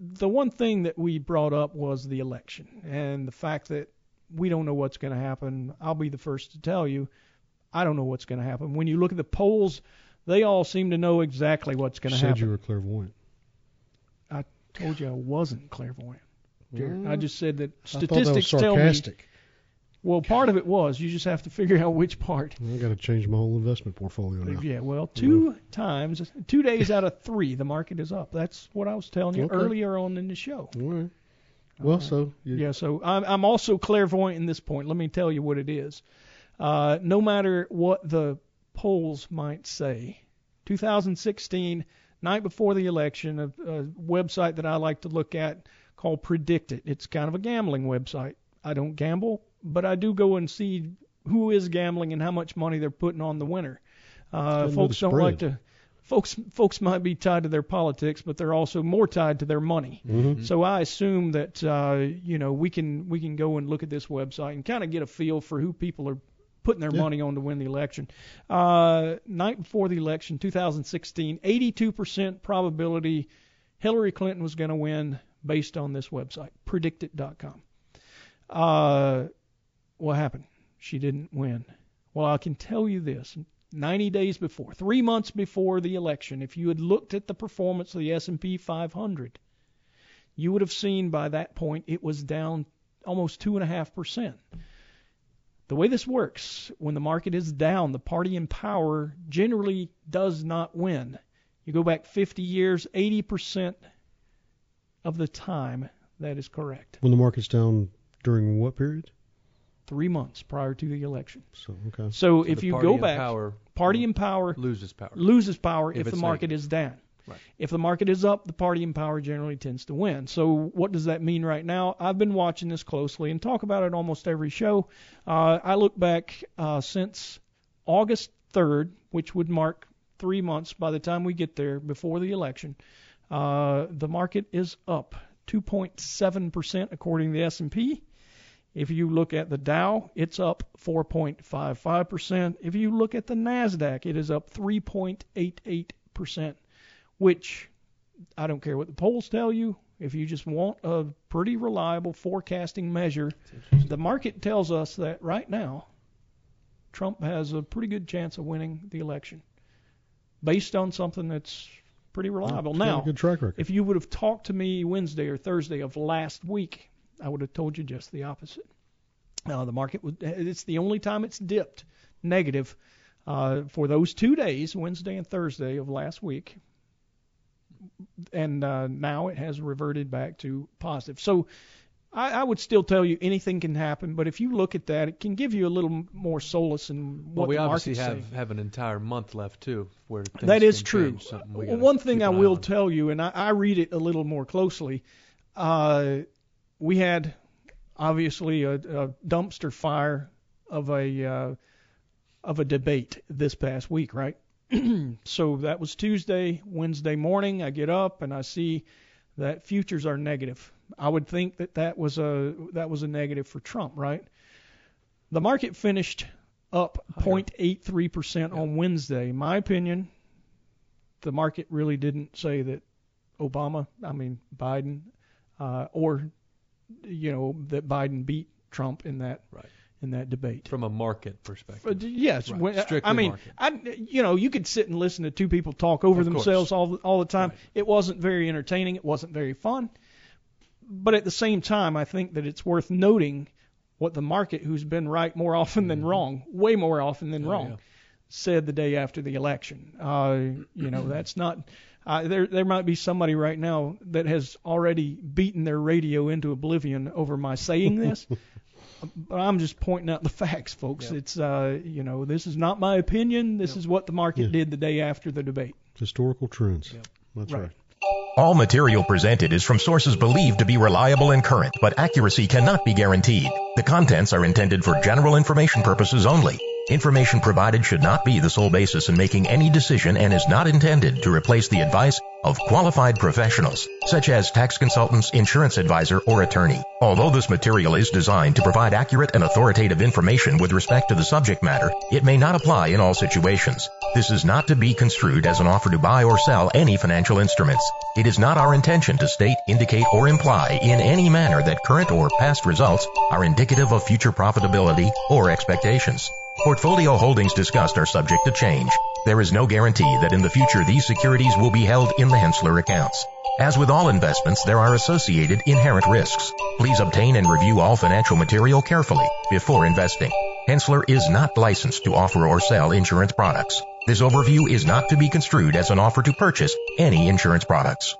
the one thing that we brought up was the election and the fact that we don't know what's going to happen. I'll be the first to tell you, I don't know what's going to happen. When you look at the polls, they all seem to know exactly what's going to happen. Said you were clairvoyant. I told you I wasn't clairvoyant. Jared. Well, I just said that I that was statistics tell me. Well, part of it was. You just have to figure out which part. I got to change my whole investment portfolio now. Yeah, well, two times, two days out of three, the market is up. That's what I was telling you Okay. earlier on in the show. All right. Well, so you, Yeah, so I'm, I'm also clairvoyant in this point. Let me tell you what it is. Uh, no matter what the polls might say, 2016, night before the election, a, a website that I like to look at called Predict It. It's kind of a gambling website. I don't gamble, but I do go and see who is gambling and how much money they're putting on the winner. Uh, folks don't like to. Folks, folks might be tied to their politics, but they're also more tied to their money. Mhm. So I assume that uh, you know we can we can go and look at this website and kind of get a feel for who people are putting their Yeah. money on to win the election. Uh, night before the election, 2016, 82% probability Hillary Clinton was going to win based on this website, predictit.com. Uh, what happened? She didn't win. Well, I can tell you this. 90 days before, 3 months before the election, if you had looked at the performance of the S&P 500, you would have seen by that point it was down almost 2.5%. The way this works, when the market is down, the party in power generally does not win. You go back 50 years, 80% of the time, that is correct. when the market's down during what period? Three months prior to the election. So okay. So, So if you go back, power party in power loses power. loses power if, If the market negative. is down. Right. If the market is up, the party in power generally tends to win. So what does that mean right now? I've been watching this closely and talk about it almost every show. Uh, I look back uh, since August 3rd, which would mark three months by the time we get there before the election. Uh, the market is up 2.7% according to the S&P. If you look at the Dow, it's up 4.55%. If you look at the Nasdaq, it is up 3.88%, which I don't care what the polls tell you. If you just want a pretty reliable forecasting measure, the market tells us that right now Trump has a pretty good chance of winning the election based on something that's pretty reliable. It's got a Now, good track record. if you would have talked to me Wednesday or Thursday of last week, I would have told you just the opposite. Uh, the market was, it's the only time it's dipped negative uh, for those two days, Wednesday and Thursday of last week. And uh, now it has reverted back to positive. So I, I would still tell you anything can happen, but if you look at that, it can give you a little more solace in what well, we the obviously have saying. have an entire month left too, where things That is true. change something we Well, gotta One thing I will on. tell you, and I, I read it a little more closely, uh, we had obviously a, a dumpster fire of a uh, of a debate this past week, right? so that was Tuesday, Wednesday morning. I get up and I see that futures are negative. I would think that that was a that was a negative for Trump, right? The market finished up 0.83% on Wednesday. My opinion, the market really didn't say that Obama, I mean Biden, uh, or you know that Biden beat Trump in that Right. in that debate. from a market perspective. Yes, Right. when, Strictly I mean, market. I, you know, you could sit and listen to two people talk over Of course. themselves all the, all the time. Right. It wasn't very entertaining. It wasn't very fun. But at the same time, I think that it's worth noting what the market, who's been right more often than wrong, way more often than Mm-hmm. Oh, wrong, yeah. Said the day after the election. Uh, you know, that's not. Uh, there, there might be somebody right now that has already beaten their radio into oblivion over my saying this. but I'm just pointing out the facts, folks. Yep. It's, uh, you know, this is not my opinion. This Yep. is what the market Yeah. did the day after the debate. Historical trends. Yep. That's Right. right. All material presented is from sources believed to be reliable and current, but accuracy cannot be guaranteed. The contents are intended for general information purposes only. Information provided should not be the sole basis in making any decision and is not intended to replace the advice, of qualified professionals, such as tax consultants, insurance advisor, or attorney. Although this material is designed to provide accurate and authoritative information with respect to the subject matter, it may not apply in all situations. This is not to be construed as an offer to buy or sell any financial instruments. It is not our intention to state, indicate, or imply in any manner that current or past results are indicative of future profitability or expectations. Portfolio holdings discussed are subject to change. There is no guarantee that in the future these securities will be held in the Henssler accounts. As with all investments, there are associated inherent risks. Please obtain and review all financial material carefully before investing. Henssler is not licensed to offer or sell insurance products. This overview is not to be construed as an offer to purchase any insurance products.